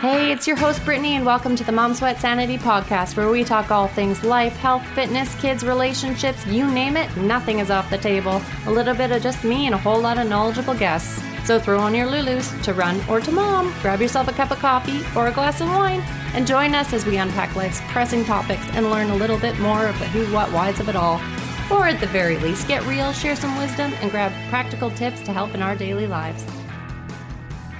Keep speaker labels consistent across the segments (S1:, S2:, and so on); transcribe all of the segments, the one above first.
S1: Hey, it's your host, Brittany, and welcome to the Mom Sweat Sanity podcast, where we talk all things life, health, fitness, kids, relationships you name it, nothing is off the table. A little bit of just me and a whole lot of knowledgeable guests. So throw on your Lulus to run or to mom, grab yourself a cup of coffee or a glass of wine, and join us as we unpack life's pressing topics and learn a little bit more of the who, what, whys of it all. Or at the very least, get real, share some wisdom, and grab practical tips to help in our daily lives.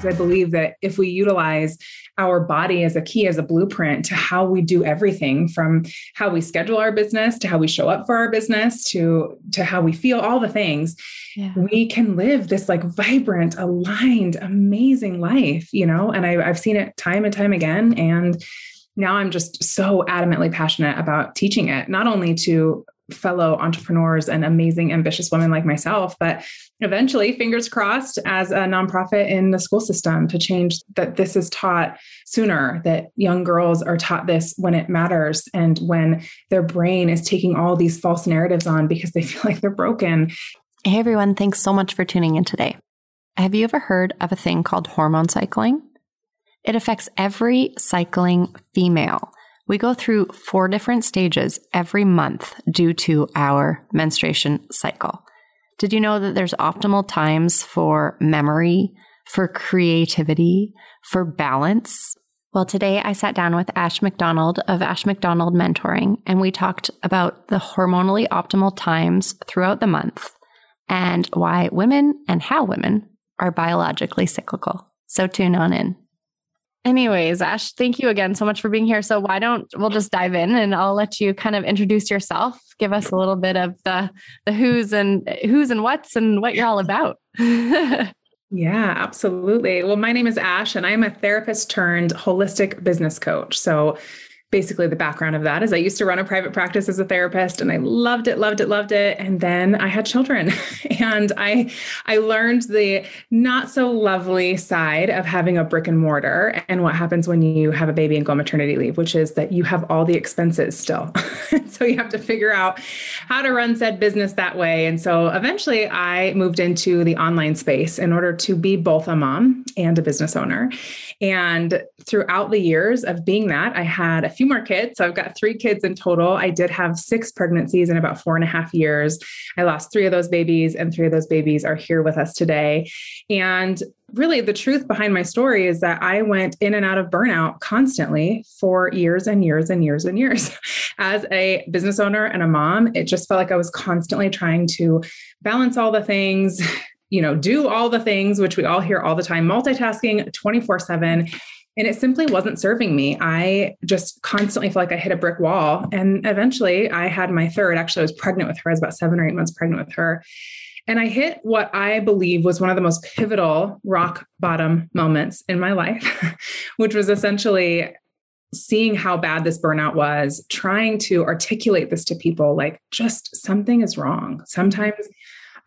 S2: I believe that if we utilize our body as a key, as a blueprint to how we do everything from how we schedule our business to how we show up for our business to, to how we feel, all the things, yeah. we can live this like vibrant, aligned, amazing life, you know? And I, I've seen it time and time again. And now I'm just so adamantly passionate about teaching it, not only to fellow entrepreneurs and amazing, ambitious women like myself. But eventually, fingers crossed, as a nonprofit in the school system to change that this is taught sooner, that young girls are taught this when it matters and when their brain is taking all these false narratives on because they feel like they're broken.
S1: Hey, everyone. Thanks so much for tuning in today. Have you ever heard of a thing called hormone cycling? It affects every cycling female. We go through four different stages every month due to our menstruation cycle. Did you know that there's optimal times for memory, for creativity, for balance? Well, today I sat down with Ash McDonald of Ash McDonald Mentoring, and we talked about the hormonally optimal times throughout the month and why women and how women are biologically cyclical. So tune on in. Anyways, Ash, thank you again so much for being here. So why don't we'll just dive in and I'll let you kind of introduce yourself, give us a little bit of the the who's and who's and what's and what you're all about.
S2: yeah, absolutely. Well, my name is Ash and I'm a therapist turned holistic business coach. So basically the background of that is I used to run a private practice as a therapist and I loved it, loved it, loved it. And then I had children and I I learned the not so lovely side of having a brick and mortar and what happens when you have a baby and go maternity leave, which is that you have all the expenses still. so you have to figure out how to run said business that way. And so eventually I moved into the online space in order to be both a mom and a business owner. And throughout the years of being that, I had a few more kids. So I've got three kids in total. I did have six pregnancies in about four and a half years. I lost three of those babies, and three of those babies are here with us today. And really, the truth behind my story is that I went in and out of burnout constantly for years and years and years and years. As a business owner and a mom, it just felt like I was constantly trying to balance all the things, you know, do all the things, which we all hear all the time, multitasking 24 7. And it simply wasn't serving me. I just constantly felt like I hit a brick wall. And eventually I had my third. Actually, I was pregnant with her. I was about seven or eight months pregnant with her. And I hit what I believe was one of the most pivotal rock bottom moments in my life, which was essentially seeing how bad this burnout was, trying to articulate this to people like just something is wrong. Sometimes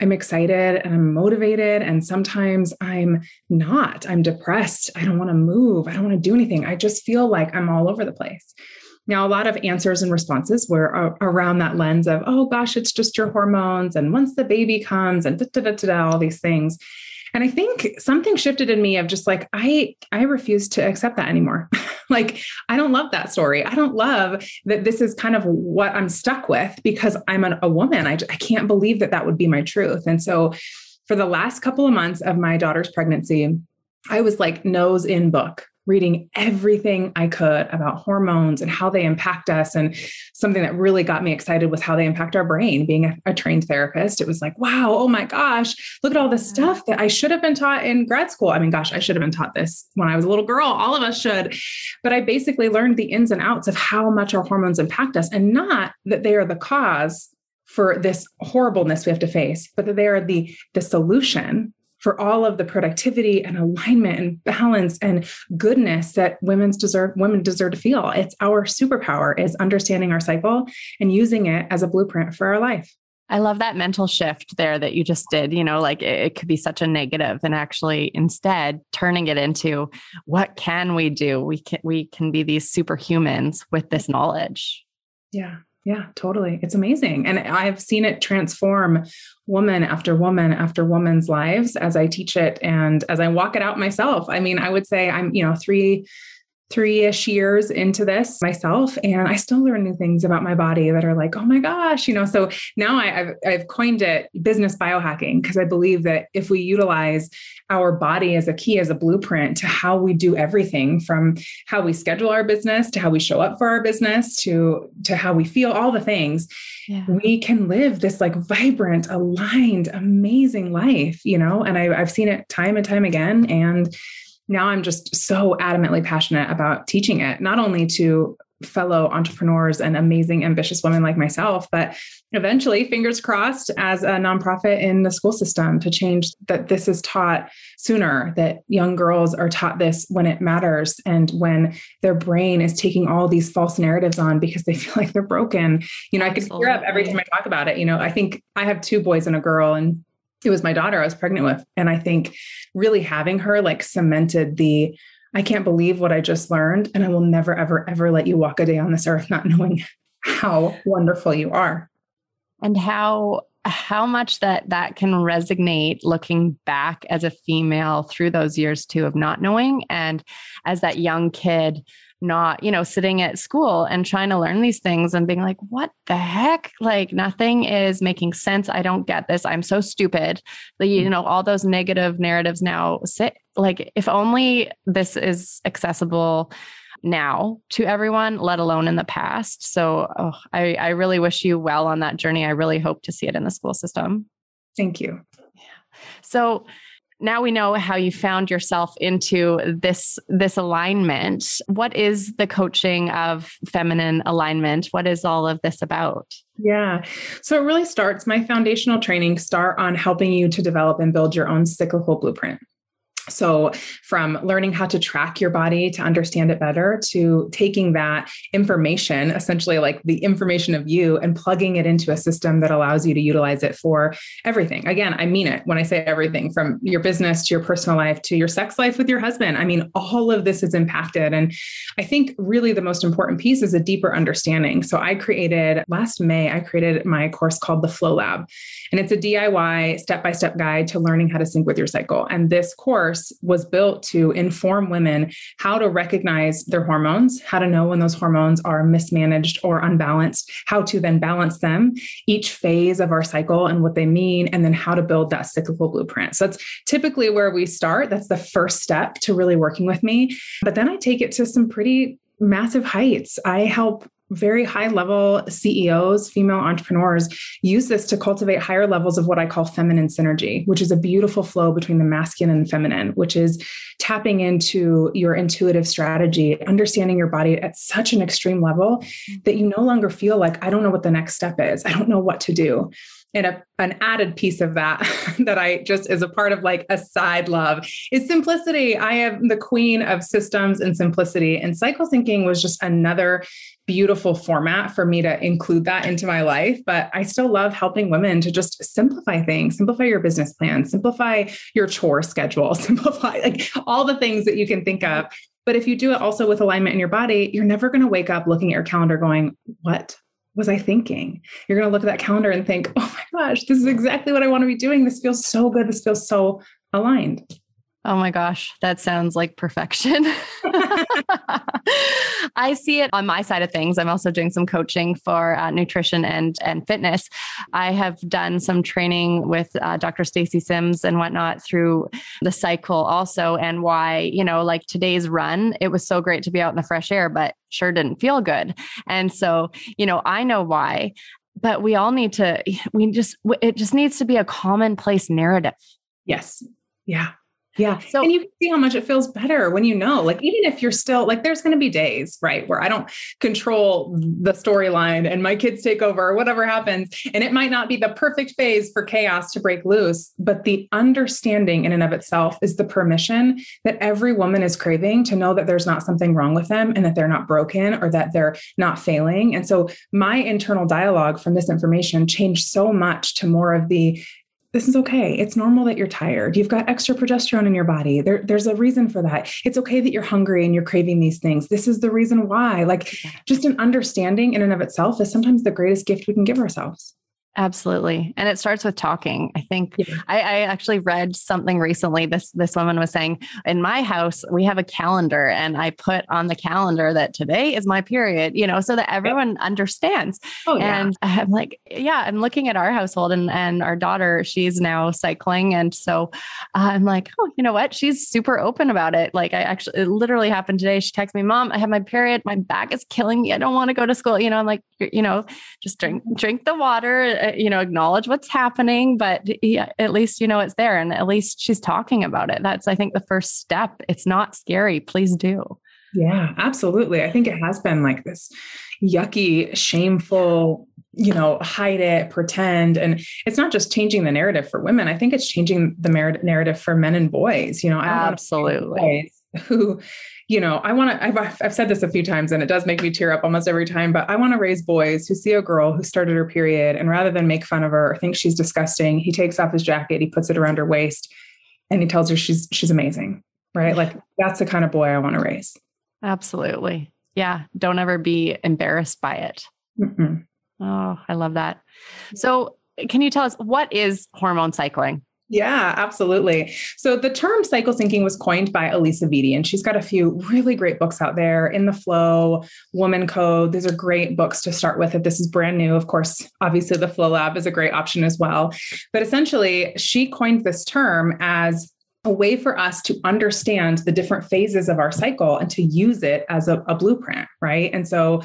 S2: I'm excited and I'm motivated. And sometimes I'm not. I'm depressed. I don't want to move. I don't want to do anything. I just feel like I'm all over the place. Now, a lot of answers and responses were around that lens of, oh gosh, it's just your hormones. And once the baby comes and da, da, da, da, da all these things. And I think something shifted in me of just like, I, I refuse to accept that anymore. like, I don't love that story. I don't love that this is kind of what I'm stuck with because I'm an, a woman. I, I can't believe that that would be my truth. And so for the last couple of months of my daughter's pregnancy, I was like nose in book reading everything I could about hormones and how they impact us. And something that really got me excited was how they impact our brain. Being a, a, trained therapist, it was like, wow, oh my gosh, look at all the stuff that I should have been taught in grad school. I mean, gosh, I should have been taught this when I was a little girl. All of us should. But I basically learned the ins and outs of how much our hormones impact us and not that they are the cause for this horribleness we have to face, but that they are the, the solution for all of the productivity and alignment and balance and goodness that women's deserve women deserve to feel. It's our superpower is understanding our cycle and using it as a blueprint for our life.
S1: I love that mental shift there that you just did. You know, like it, it, could be such a negative, and actually instead turning it into what can we do? We can we can be these superhumans with this knowledge.
S2: Yeah, yeah, totally. It's amazing. And I've seen it transform woman after woman after woman's lives as I teach it and as I walk it out myself. I mean, I would say I'm, you know, three three ish years into this myself, and I still learn new things about my body that are like, oh my gosh, you know. So now I, have I've coined it business biohacking because I believe that if we utilize our body as a key, as a blueprint to how we do everything from how we schedule our business to how we show up for our business to to how we feel, all the things, yeah. we can live this like vibrant, aligned, amazing life, you know. And I, I've seen it time and time again, and now I'm just so adamantly passionate about teaching it, not only to fellow entrepreneurs and amazing, ambitious women like myself, but eventually, fingers crossed, as a nonprofit in the school system to change that this is taught sooner, that young girls are taught this when it matters and when their brain is taking all these false narratives on because they feel like they're broken. You know, Absolutely. I could tear up every time I talk about it. You know, I think I have two boys and a girl, and it was my daughter I was pregnant with. And I think really having her like cemented the I can't believe what I just learned. And I will never, ever, ever let you walk a day on this earth not knowing how wonderful you are.
S1: And how how much that that can resonate looking back as a female through those years too of not knowing and as that young kid not, you know, sitting at school and trying to learn these things and being like, what the heck? Like nothing is making sense. I don't get this. I'm so stupid. Like, you mm. know, all those negative narratives now sit like if only this is accessible now to everyone, let alone in the past. So oh, I, I really wish you well on that journey. I really hope to see it in the school system.
S2: Thank you.
S1: Yeah. So now we know how you found yourself into this this alignment. What is the coaching of feminine alignment? What is all of this about?
S2: Yeah. So it really starts my foundational training start on helping you to develop and build your own cyclical blueprint so, from learning how to track your body to understand it better, to taking that information, essentially like the information of you, and plugging it into a system that allows you to utilize it for everything. Again, I mean it when I say everything from your business to your personal life to your sex life with your husband. I mean, all of this is impacted. And I think really the most important piece is a deeper understanding. So, I created last May, I created my course called the Flow Lab, and it's a DIY step by step guide to learning how to sync with your cycle. And this course, course was built to inform women how to recognize their hormones, how to know when those hormones are mismanaged or unbalanced, how to then balance them, each phase of our cycle and what they mean, and then how to build that cyclical blueprint. So that's typically where we start. That's the first step to really working with me. But then I take it to some pretty massive heights. I help very high level CEOs, female entrepreneurs use this to cultivate higher levels of what I call feminine synergy, which is a beautiful flow between the masculine and feminine, which is tapping into your intuitive strategy, understanding your body at such an extreme level mm. that you no longer feel like, I don't know what the next step is. I don't know what to do and a, an added piece of that that I just is a part of like a side love is simplicity. I am the queen of systems and simplicity. And cycle thinking was just another beautiful format for me to include that into my life. But I still love helping women to just simplify things, simplify your business plan, simplify your chore schedule, simplify like all the things that you can think of. But if you do it also with alignment in your body, you're never going to wake up looking at your calendar going, What was I thinking? You're going to look at that calendar and think, Oh my gosh, this is exactly what I want to be doing. This feels so good. This feels so aligned.
S1: Oh my gosh, that sounds like perfection. I see it on my side of things. I'm also doing some coaching for uh, nutrition and and fitness. I have done some training with uh, Dr. Stacy Sims and whatnot through the cycle also, and why you know like today's run, it was so great to be out in the fresh air, but sure didn't feel good. And so you know I know why, but we all need to. We just it just needs to be a commonplace narrative.
S2: Yes. Yeah. Yeah. So, and you can see how much it feels better when you know, like, even if you're still like, there's going to be days, right, where I don't control the storyline and my kids take over or whatever happens. And it might not be the perfect phase for chaos to break loose, but the understanding in and of itself is the permission that every woman is craving to know that there's not something wrong with them and that they're not broken or that they're not failing. And so my internal dialogue from this information changed so much to more of the this is okay. It's normal that you're tired. You've got extra progesterone in your body. There, there's a reason for that. It's okay that you're hungry and you're craving these things. This is the reason why. Like just an understanding in and of itself is sometimes the greatest gift we can give ourselves.
S1: Absolutely. And it starts with talking. I think yeah. I, I, actually read something recently. This this woman was saying, in my house, we have a calendar and I put on the calendar that today is my period, you know, so that everyone understands. Oh, yeah. And I'm like, yeah, I'm looking at our household and, and our daughter, she's now cycling. And so I'm like, oh, you know what? She's super open about it. Like I actually, it literally happened today. She texted me, mom, I have my period. My back is killing me. I don't want to go to school. You know, I'm like, you know, just drink, drink the water uh, you know, acknowledge what's happening, but yeah, at least you know it's there and at least she's talking about it. That's, I think, the first step. It's not scary. Please do.
S2: Yeah, absolutely. I think it has been like this yucky, shameful, you know, hide it, pretend. And it's not just changing the narrative for women. I think it's changing the narrative for men and boys. You know, I
S1: absolutely
S2: who you know, I want to, I've, I've said this a few times and it does make me tear up almost every time, but I want to raise boys who see a girl who started her period and rather than make fun of her or think she's disgusting, he takes off his jacket, he puts it around her waist and he tells her she's, she's amazing. Right. Like that's the kind of boy I want to raise.
S1: Absolutely. Yeah. Don't ever be embarrassed by it. mm Oh, I love that. So, can you tell us what is hormone cycling?
S2: Yeah, absolutely. So the term cycle syncing was coined by Alisa Vitti, and she's got a few really great books out there in the FLO, Woman Code. These are great books to start with if this is brand new. Of course, obviously the Flow Lab is a great option as well. But essentially, she coined this term as a way for us to understand the different phases of our cycle and to use it as a, a blueprint, right? And so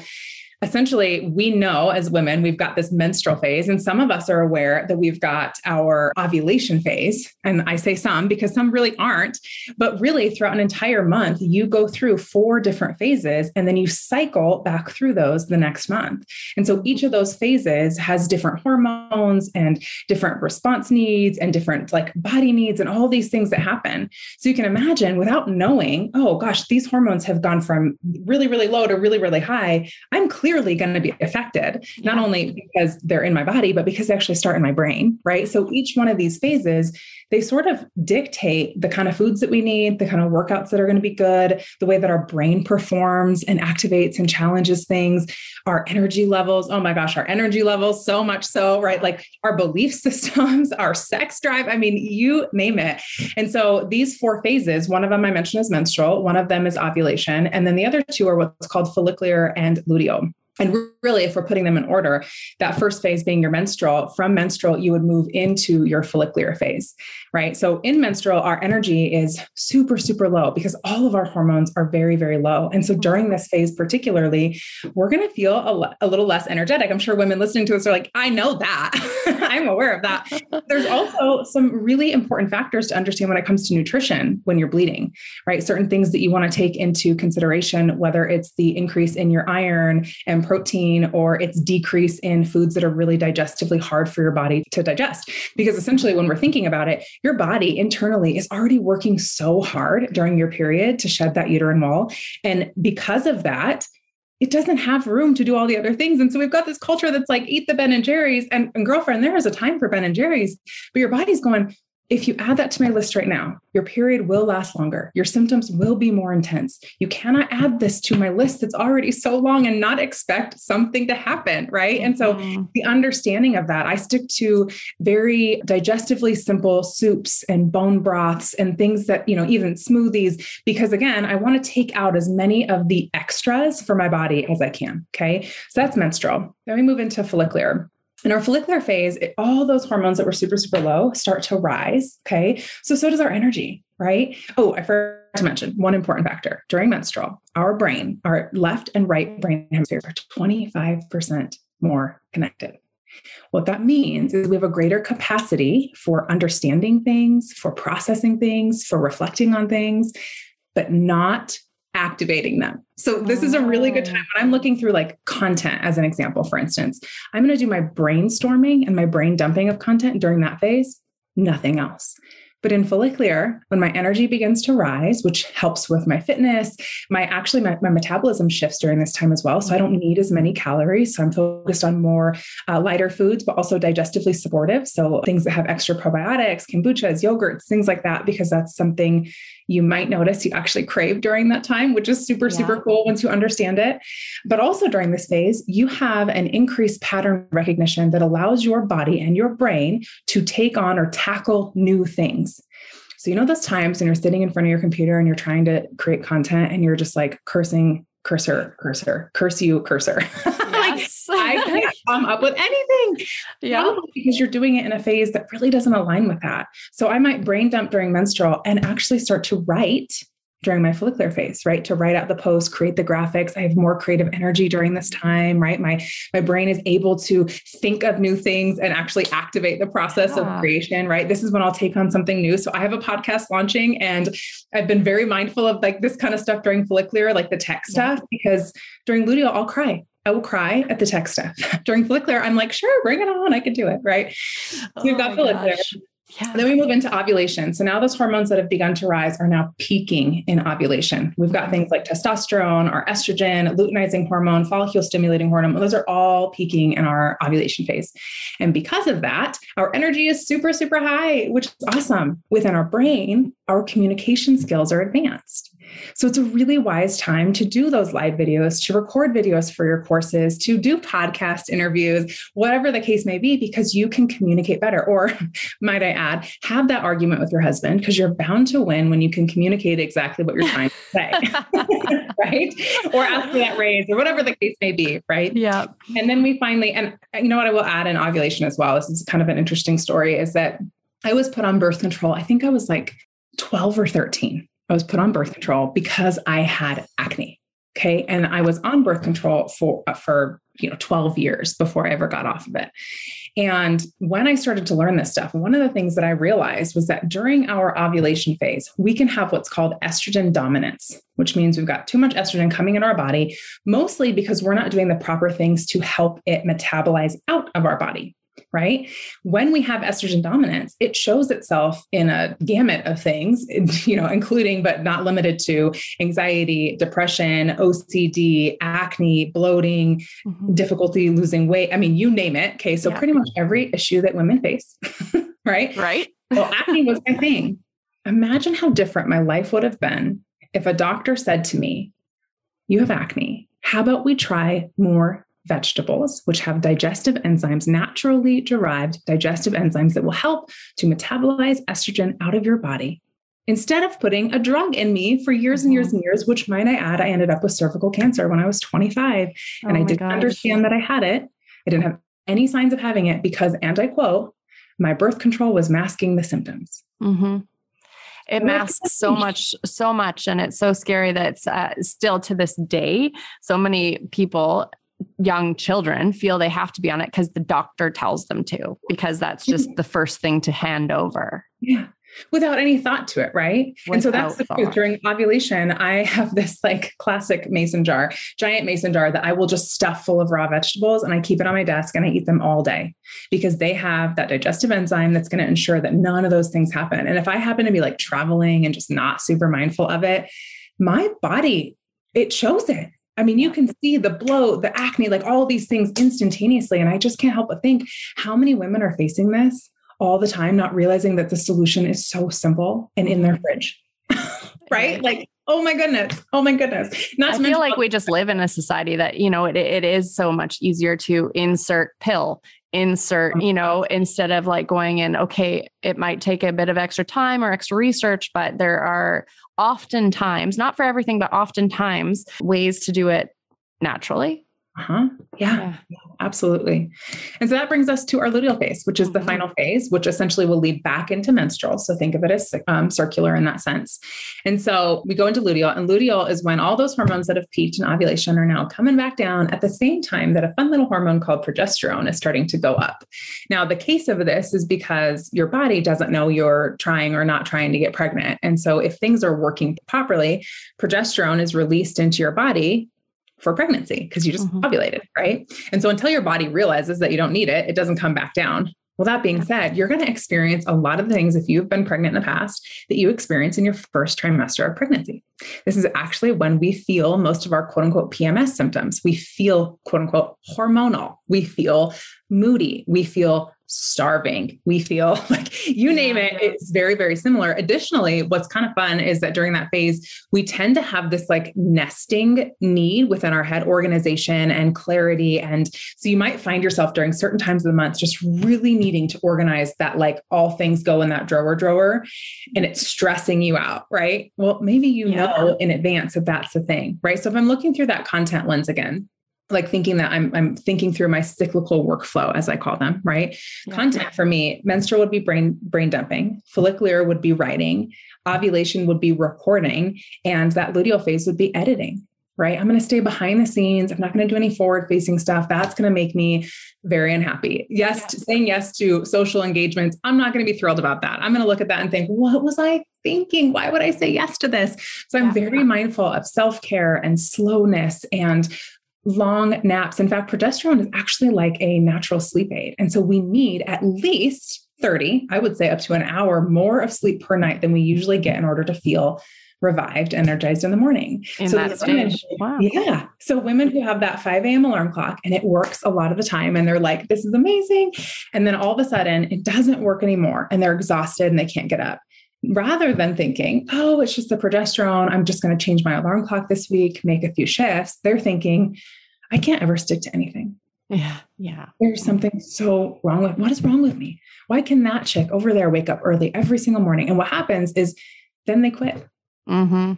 S2: essentially we know as women we've got this menstrual phase and some of us are aware that we've got our ovulation phase. And i say some because some really aren't. But really throughout an entire month you go through four different phases and then you cycle back through those the next month. And so each of those phases has different hormones and different response needs and different like body needs and all these things that happen. So you can imagine without knowing oh gosh these hormones have gone from really really low to really really high i'm clear clearly going to be affected, not only because they're in my body, but because they actually start in my brain, right? So each one of these phases they sort of dictate the kind of foods that we need, the kind of workouts that are going to be good, the way that our brain performs and activates and challenges things, our energy levels. Oh my gosh, our energy levels, so much so, right? Like our belief systems, our sex drive. I mean, you name it. And so these four phases, one of them I mentioned is menstrual, one of them is ovulation, and then the other two are what's called follicular and luteal. And really, if we're putting them in order, that first phase being your menstrual, from menstrual, you would move into your follicular phase, right? So in menstrual, our energy is super, super low because all of our hormones are very, very low. And so during this phase, particularly, we're going to feel a, a, little less energetic. I'm sure women listening to us are like, I know that. I'm aware of that. There's also some really important factors to understand when it comes to nutrition when you're bleeding, right? Certain things that you want to take into consideration, whether it's the increase in your iron and protein or its decrease in foods that are really digestively hard for your body to digest. Because essentially, when we're thinking about it, your body internally is already working so hard during your period to shed that uterine wall. And because of that, it doesn't have room to do all the other things. And so we've got this culture that's like, eat the Ben and Jerry's. And, and girlfriend, there is a time for Ben and Jerry's, but your body's going, if you add that to my list right now, your period will last longer. Your symptoms will be more intense. You cannot add this to my list that's already so long and not expect something to happen. Right. And so mm-hmm. the understanding of that, I stick to very digestively simple soups and bone broths and things that, you know, even smoothies, because again, I want to take out as many of the extras for my body as I can. Okay. So that's menstrual. Then we move into follicular. In our follicular phase, it, all those hormones that were super, super low start to rise. Okay. So, so does our energy, right? Oh, I forgot to mention one important factor. During menstrual, our brain, our left and right brain hemispheres are 25% more connected. What that means is we have a greater capacity for understanding things, for processing things, for reflecting on things, but not activating them. So this is a really good time when I'm looking through like content as an example for instance. I'm going to do my brainstorming and my brain dumping of content during that phase, nothing else. But in follicular, when my energy begins to rise, which helps with my fitness, my actually my, my metabolism shifts during this time as well. So I don't need as many calories. So I'm focused on more uh, lighter foods, but also digestively supportive. So things that have extra probiotics, kombuchas, yogurts, things like that, because that's something you might notice you actually crave during that time, which is super, yeah. super cool once you understand it. But also during this phase, you have an increased pattern recognition that allows your body and your brain to take on or tackle new things. So, you know, those times when you're sitting in front of your computer and you're trying to create content and you're just like cursing, cursor, cursor, curse you, cursor. Yes. like, I come up with anything. Yeah. Because you're doing it in a phase that really doesn't align with that. So I might brain dump during menstrual and actually start to write during my follicular phase, right? To write out the post, create the graphics. I have more creative energy during this time, right? My my brain is able to think of new things and actually activate the process yeah. of creation, right? This is when I'll take on something new. So I have a podcast launching and I've been very mindful of like this kind of stuff during follicular, like the tech yeah. stuff, because during luteal, I'll cry. I will cry at the tech stuff. During follicular, I'm like, sure, bring it on. I can do it. Right. So oh we've got oh follicular. Gosh. Yeah. then we move into ovulation. So now those hormones that have begun to rise are now peaking in ovulation. We've got things like testosterone our estrogen, luteinizing hormone, follicle stimulating hormone. Those are all peaking in our ovulation phase. And because of that, our energy is super, super high, which is awesome. Within our brain, our communication skills are advanced. So it's a really wise time to do those live videos, to record videos for your courses, to do podcast interviews, whatever the case may be, because you can communicate better. Or, might I add, have that argument with your husband because you're bound to win when you can communicate exactly what you're trying to say, right? Or ask for that raise or whatever the case may be, right?
S1: Yeah.
S2: And then we finally, and you know what I will add in ovulation as well. This is kind of an interesting story is that I was put on birth control. I think I was like 12 or 13. I was put on birth control because I had acne. Okay. And I was on birth control for, uh, for, you know, 12 years before I ever got off of it. And when I started to learn this stuff, one of the things that I realized was that during our ovulation phase, we can have what's called estrogen dominance, which means we've got too much estrogen coming in our body, mostly because we're not doing the proper things to help it metabolize out of our body right? When we have estrogen dominance, it shows itself in a gamut of things, you know, including but not limited to anxiety, depression, OCD, acne, bloating, mm-hmm. difficulty losing weight. I mean, you name it. Okay. So yeah. pretty much every issue that women face, right?
S1: Right.
S2: well, acne was my thing. Imagine how different my life would have been if a doctor said to me, You have acne. How about we try more vegetables, which have digestive enzymes, naturally derived digestive enzymes that will help to metabolize estrogen out of your body. Instead of putting a drug in me for years and years mm-hmm. and years, which might I add, I ended up with cervical cancer when I was 25 and oh I didn't gosh. understand that I had it. I didn't have any signs of having it because, and I quote, my birth control was masking the symptoms.
S1: Mm-hmm it masks so much so much and it's so scary that uh, still to this day so many people young children feel they have to be on it because the doctor tells them to, because that's just the first thing to hand over.
S2: Yeah. Without any thought to it, right? Without and so that's the truth. During ovulation, I have this like classic mason jar, giant mason jar that I will just stuff full of raw vegetables and I keep it on my desk and I eat them all day because they have that digestive enzyme that's going to ensure that none of those things happen. And if I happen to be like traveling and just not super mindful of it, my body, it shows it I mean, you can see the bloat, the acne, like all these things instantaneously. And I just can't help but think how many women are facing this all the time, not realizing that the solution is so simple and in their mm-hmm. fridge. right? Like, oh my goodness. Oh my goodness.
S1: Not I feel like we just live in a society that, you know, it, it is so much easier to insert pill, insert, you uh-huh. know, instead of like going in, okay, it might take a bit of extra time or extra research, but there are oftentimes, not for everything, but oftentimes ways to do it naturally.
S2: Uh-huh. Yeah, yeah, absolutely. And so that brings us to our luteal phase, which is the mm-hmm. final phase, which essentially will lead back into menstrual. So think of it as um, circular in that sense. And so we go into luteal, and luteal is when all those hormones that have peaked in ovulation are now coming back down at the same time that a fun little hormone called progesterone is starting to go up. Now, the case of this is because your body doesn't know you're trying or not trying to get pregnant. And so if things are working properly, progesterone is released into your body for pregnancy because you just mm-hmm. ovulated, right? And so until your body realizes that you don't need it, it doesn't come back down. Well, that being said, you're going to experience a lot of things if you've been pregnant in the past that you experience in your first trimester of pregnancy. This is actually when we feel most of our quote unquote PMS symptoms. We feel quote unquote hormonal. We feel moody. We feel starving. We feel like you name it, it's very, very similar. Additionally, what's kind of fun is that during that phase, we tend to have this like nesting need within our head, organization and clarity. And so you might find yourself during certain times of the month just really needing to organize that, like all things go in that drawer drawer and it's stressing you out, right? Well, maybe you yeah. know in advance that that's the thing, right? So if I'm looking through that content lens again, like thinking that I'm I'm thinking through my cyclical workflow as I call them, right? Yeah. Content for me, menstrual would be brain brain dumping, follicular would be writing, ovulation would be reporting, and that luteal phase would be editing. Right. I'm going to stay behind the scenes. I'm not going to do any forward facing stuff. That's going to make me very unhappy. Yes, yeah. to saying yes to social engagements. I'm not going to be thrilled about that. I'm going to look at that and think, what was I thinking? Why would I say yes to this? So I'm yeah. very mindful of self care and slowness and long naps. In fact, progesterone is actually like a natural sleep aid. And so we need at least 30, I would say up to an hour more of sleep per night than we usually get in order to feel revived, energized in the morning.
S1: In so that.
S2: Women, wow. Yeah. So women who have that 5 a.m. alarm clock and it works a lot of the time and they're like, this is amazing. And then all of a sudden it doesn't work anymore and they're exhausted and they can't get up. Rather than thinking, oh, it's just the progesterone, I'm just going to change my alarm clock this week, make a few shifts, they're thinking, I can't ever stick to anything.
S1: Yeah. Yeah.
S2: There's something so wrong with what is wrong with me? Why can that chick over there wake up early every single morning? And what happens is then they quit.
S1: Mm-hmm.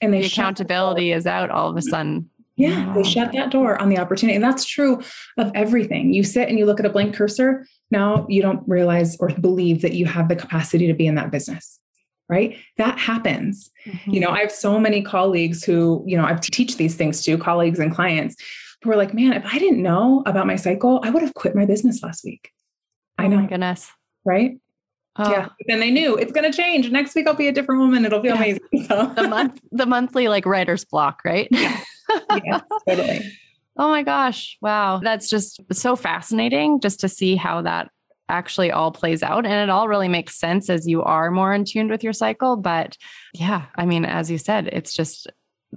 S2: And they
S1: the accountability is out all of a sudden.
S2: Yeah, they shut that door on the opportunity. And that's true of everything. You sit and you look at a blank cursor. Now you don't realize or believe that you have the capacity to be in that business right that happens mm-hmm. you know i have so many colleagues who you know i teach these things to colleagues and clients who are like, man, if I didn't know about my cycle, I would have quit my business last week. I know.
S1: Oh my goodness.
S2: Right? Oh. Yeah. But then they knew it's going to change. Next week I'll be a different woman. It'll be yeah. amazing. So.
S1: the month, the monthly like writer's block, right?
S2: yeah, totally.
S1: Oh my gosh. Wow. That's just so fascinating just to see how that actually all plays out. And it all really makes sense as you are more in tune with your cycle. But yeah, I mean, as you said, it's just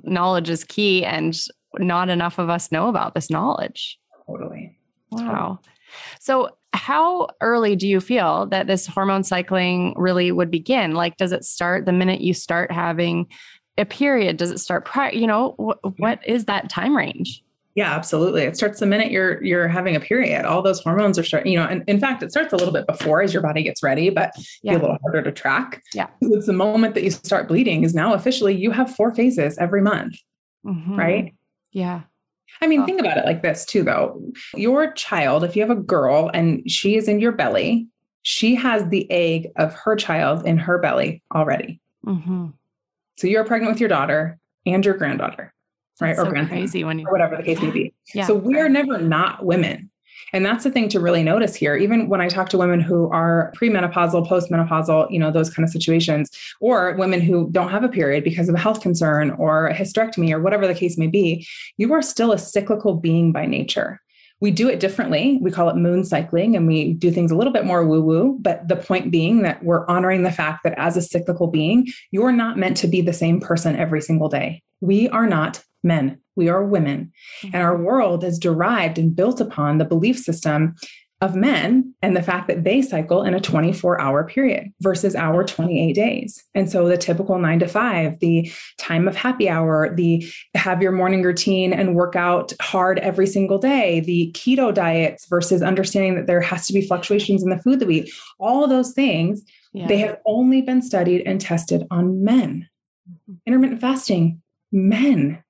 S1: knowledge is key. And not enough of us know about this knowledge.
S2: Totally.
S1: Wow. So, how early do you feel that this hormone cycling really would begin? Like, does it start the minute you start having a period? Does it start prior? You know, wh- what is that time range?
S2: Yeah, absolutely. It starts the minute you're you're having a period. All those hormones are starting, you know, and in fact, it starts a little bit before as your body gets ready, but yeah. a little harder to track.
S1: Yeah.
S2: It's the moment that you start bleeding is now officially you have four phases every month. Mm-hmm. Right.
S1: Yeah.
S2: I mean, oh. think about it like this too, though. Your child, if you have a girl and she is in your belly, she has the egg of her child in her belly already. Mm-hmm. So you're pregnant with your daughter and your granddaughter, right?
S1: That's or so crazy when you,
S2: or whatever the case may be. Yeah. So we are never not women. And that's the thing to really notice here. Even when I talk to women who are premenopausal, postmenopausal, you know, those kind of situations, or women who don't have a period because of a health concern or a hysterectomy or whatever the case may be, you are still a cyclical being by nature. We do it differently. We call it moon cycling and we do things a little bit more woo woo. But the point being that we're honoring the fact that as a cyclical being, you're not meant to be the same person every single day. We are not men, we are women. Mm-hmm. And our world is derived and built upon the belief system of men and the fact that they cycle in a 24 hour period versus our 28 days. And so the typical nine to five, the time of happy hour, the have your morning routine and work out hard every single day, the keto diets versus understanding that there has to be fluctuations in the food that we eat, all those things, yeah. they have only been studied and tested on men. Mm-hmm. Intermittent fasting, men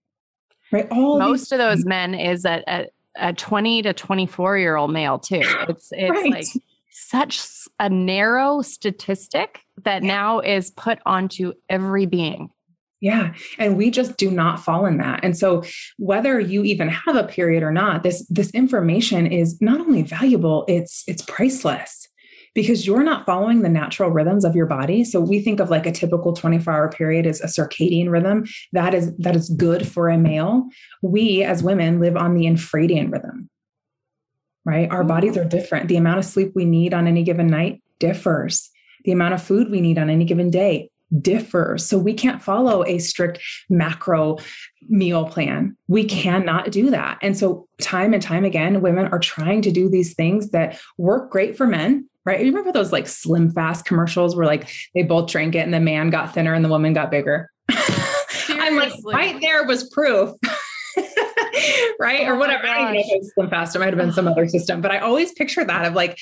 S2: right?
S1: All most of those men is a, a, a 20 to 24 year old male too. It's it's right. like such a narrow statistic that yeah. now is put onto every being.
S2: Yeah. And we just do not fall in that. And so whether you even have a period or not, this this information is not only valuable, it's it's priceless because you're not following the natural rhythms of your body. So we think of like a typical 24 hour period as a circadian rhythm that is that is good for a male. We as women live on the infradian rhythm. right? Our bodies mm-hmm. are different. The amount of sleep we need on any given night differs. The amount of food we need on any given day differs. So we can't follow a strict macro meal plan. We cannot do that. And so, time and time again, women are trying to do these things that work great for men. Right. You remember those like SlimFast commercials where like they both drank it and the man got thinner and the woman got bigger? I'm like, right there was proof. right. Oh or whatever. I don't know if it was SlimFast. It might have been some other system, but I always picture that of like,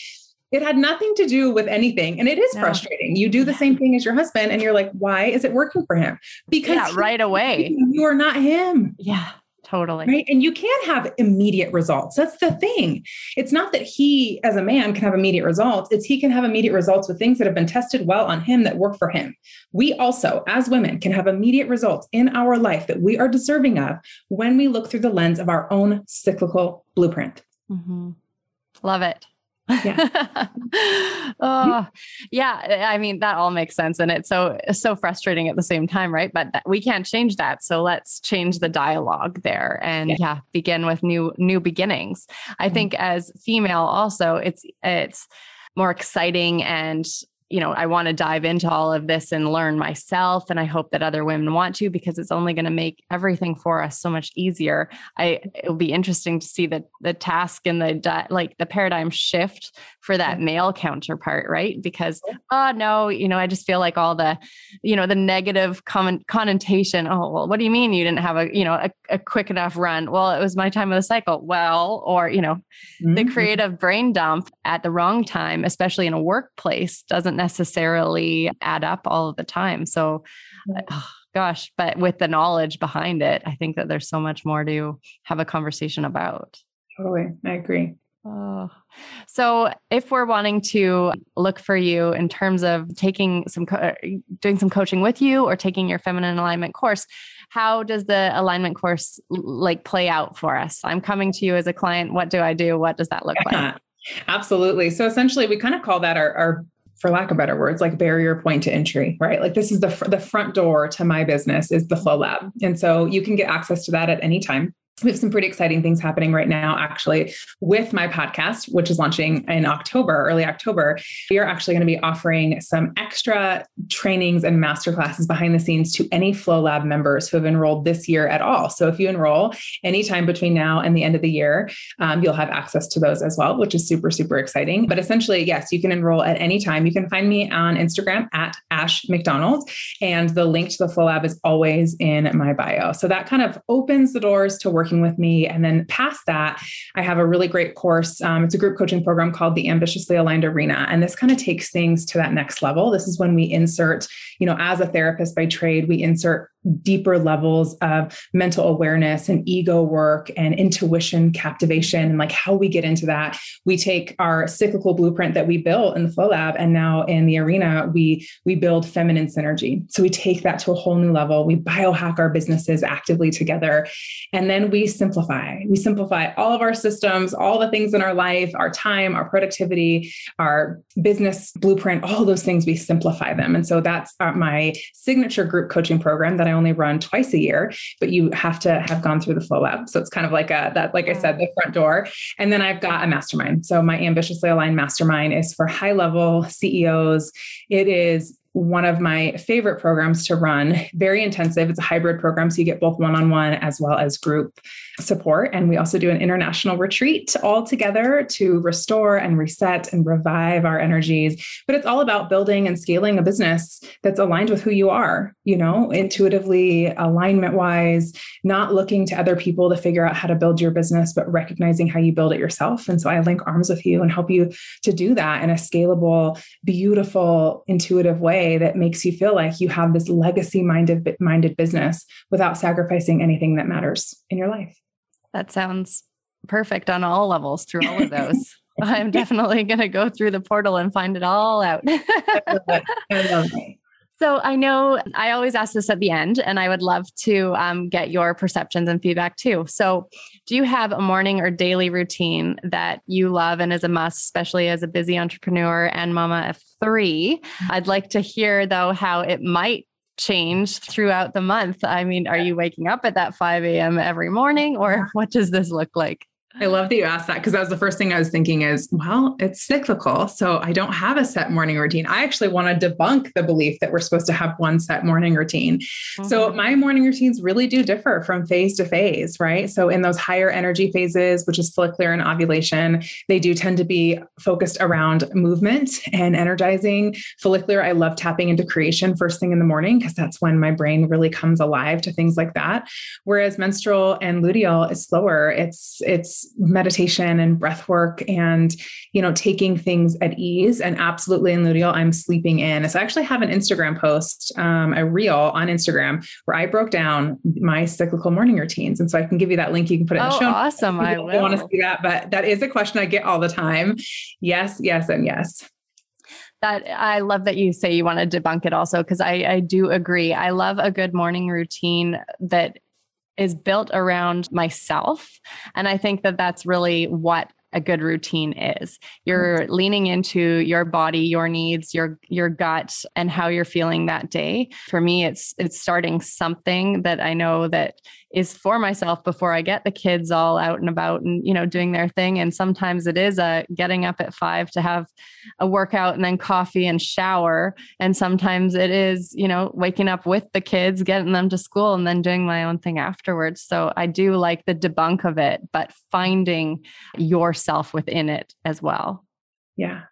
S2: it had nothing to do with anything. And it is no. frustrating. You do the same thing as your husband and you're like, why is it working for him?
S1: Because yeah, right away.
S2: You are not him.
S1: Yeah. Totally.
S2: Right. And you can have immediate results. That's the thing. It's not that he, as a man, can have immediate results. It's he can have immediate results with things that have been tested well on him that work for him. We also, as women, can have immediate results in our life that we are deserving of when we look through the lens of our own cyclical blueprint.
S1: Mm-hmm. Love it. Yeah. oh, yeah. I mean, that all makes sense. And it's so, so frustrating at the same time, right? But we can't change that. So let's change the dialogue there and yeah, yeah begin with new, new beginnings. I mm-hmm. think as female also, it's, it's, more exciting and you know, I want to dive into all of this and learn myself. And I hope that other women want to because it's only going to make everything for us so much easier. I it'll be interesting to see the the task and the like the paradigm shift for that male counterpart, right? Because oh no, you know, I just feel like all the, you know, the negative comment connotation. Oh well, what do you mean you didn't have a you know a, a quick enough run? Well, it was my time of the cycle. Well, or you know, mm-hmm. the creative brain dump at the wrong time, especially in a workplace, doesn't necessarily add up all of the time. So, oh, gosh, but with the knowledge behind it, I think that there's so much more to have a conversation about.
S2: Totally. I agree.
S1: Oh. So, if we're wanting to look for you in terms of taking some, co- uh, doing some coaching with you or taking your feminine alignment course, how does the alignment course like play out for us? I'm coming to you as a client. What do I do? What does that look like?
S2: Absolutely. So essentially, we kind of call that our, our for lack of better words, like barrier point to entry, right? Like this is the fr- the front door to my business is the Flow Lab, and so you can get access to that at any time we have some pretty exciting things happening right now, actually, with my podcast, which is launching in October, early October. We are actually going to be offering some extra trainings and masterclasses behind the scenes to any Flow Lab members who have enrolled this year at all. So if you enroll anytime between now and the end of the year, um, you'll have access to those as well, which is super, super exciting. But essentially, yes, you can enroll at any time. You can find me on Instagram at Ash McDonald, and the link to the Flow Lab is always in my bio. So that kind of opens the doors to working with me. And then past that, I have a really great course. Um, it's a group coaching program called the Ambitiously Aligned Arena. And this kind of takes things to that next level. This is when we insert, you know, as a therapist by trade, we insert deeper levels of mental awareness and ego work and intuition captivation and like how we get into that. We take our cyclical blueprint that we built in the flow lab and now in the arena we we build feminine synergy. So we take that to a whole new level. We biohack our businesses actively together. And then we simplify. We simplify all of our systems all the things in our life our time our productivity our business blueprint all those things we simplify them. And so that's uh, my signature group coaching program that I only run twice a year, but you have to have gone through the flow lab. So it's kind of like a that, like I said, the front door. And then I've got a mastermind. So my ambitiously aligned mastermind is for high level CEOs. It is one of my favorite programs to run, very intensive. It's a hybrid program. So you get both one on one as well as group support. And we also do an international retreat all together to restore and reset and revive our energies. But it's all about building and scaling a business that's aligned with who you are, you know, intuitively, alignment wise, not looking to other people to figure out how to build your business, but recognizing how you build it yourself. And so I link arms with you and help you to do that in a scalable, beautiful, intuitive way that makes you feel like you have this legacy minded minded business without sacrificing anything that matters in your life.
S1: That sounds perfect on all levels through all of those. I'm definitely going to go through the portal and find it all out. I love it. So I know I always ask this at the end, and I would love to um, get your perceptions and feedback too. So, do you have a morning or daily routine that you love and is a must, especially as a busy entrepreneur and mama of three? I'd like to hear though how it might change throughout the month? I mean, are you waking up at that 5 a.m. every morning or what does this look like?
S2: I love that you asked that because that was the first thing I was thinking is, well, it's cyclical. So I don't have a set morning routine. I actually want to debunk the belief that we're supposed to have one set morning routine. Mm-hmm. So my morning routines really do differ from phase to phase, right? So in those higher energy phases, which is follicular and ovulation, they do tend to be focused around movement and energizing. Follicular, I love tapping into creation first thing in the morning because that's when my brain really comes alive to things like that. Whereas menstrual and luteal is slower. It's it's meditation and breath work and you know taking things at ease and absolutely in luteal i'm sleeping in. So i actually have an instagram post um, a reel on instagram where i broke down my cyclical morning routines. And so i can give you that link. You can put it in
S1: oh,
S2: the show
S1: awesome. i will.
S2: want to see that. But that is a question i get all the time. Yes yes and yes.
S1: That I love that you say you want to debunk it also because I, I do agree. I love a good morning routine that is built around myself. And I think that that's really what a good routine is. You're mm-hmm. leaning into your body, your needs, your your gut and how you're feeling that day. For me it's it's starting something that I know that is for myself before I get the kids all out and about and you know doing their thing and sometimes it is a getting up at 5 to have a workout and then coffee and shower and sometimes it is you know waking up with the kids getting them to school and then doing my own thing afterwards so I do like the debunk of it but finding yourself within it as well
S2: yeah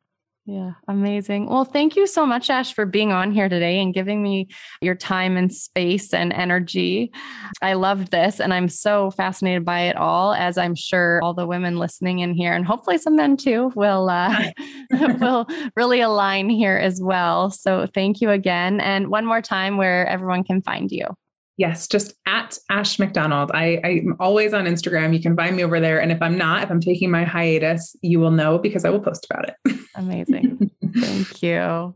S1: yeah, amazing. Well, thank you so much, Ash, for being on here today and giving me your time and space and energy. I loved this and I'm so fascinated by it all, as I'm sure all the women listening in here and hopefully some men too will uh, will really align here as well. So thank you again. And one more time where everyone can find you.
S2: Yes, just at Ash McDonald. I, I'm always on Instagram. You can find me over there. And if I'm not, if I'm taking my hiatus, you will know because I will post about it.
S1: Amazing. Thank you.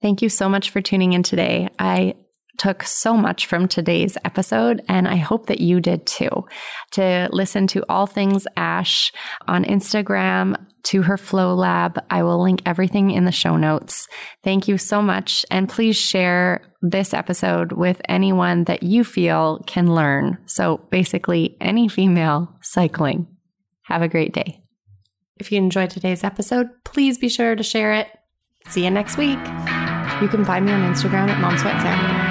S1: Thank you so much for tuning in today. I took so much from today's episode, and I hope that you did too. To listen to all things Ash on Instagram, to her FLO Lab, I will link everything in the show notes. Thank you so much, and please share this episode with anyone that you feel can learn. So basically, any female cycling. Have a great day. If you enjoyed today's episode, please be sure to share it. See you next week. You can find me on Instagram at MomSweatSarah.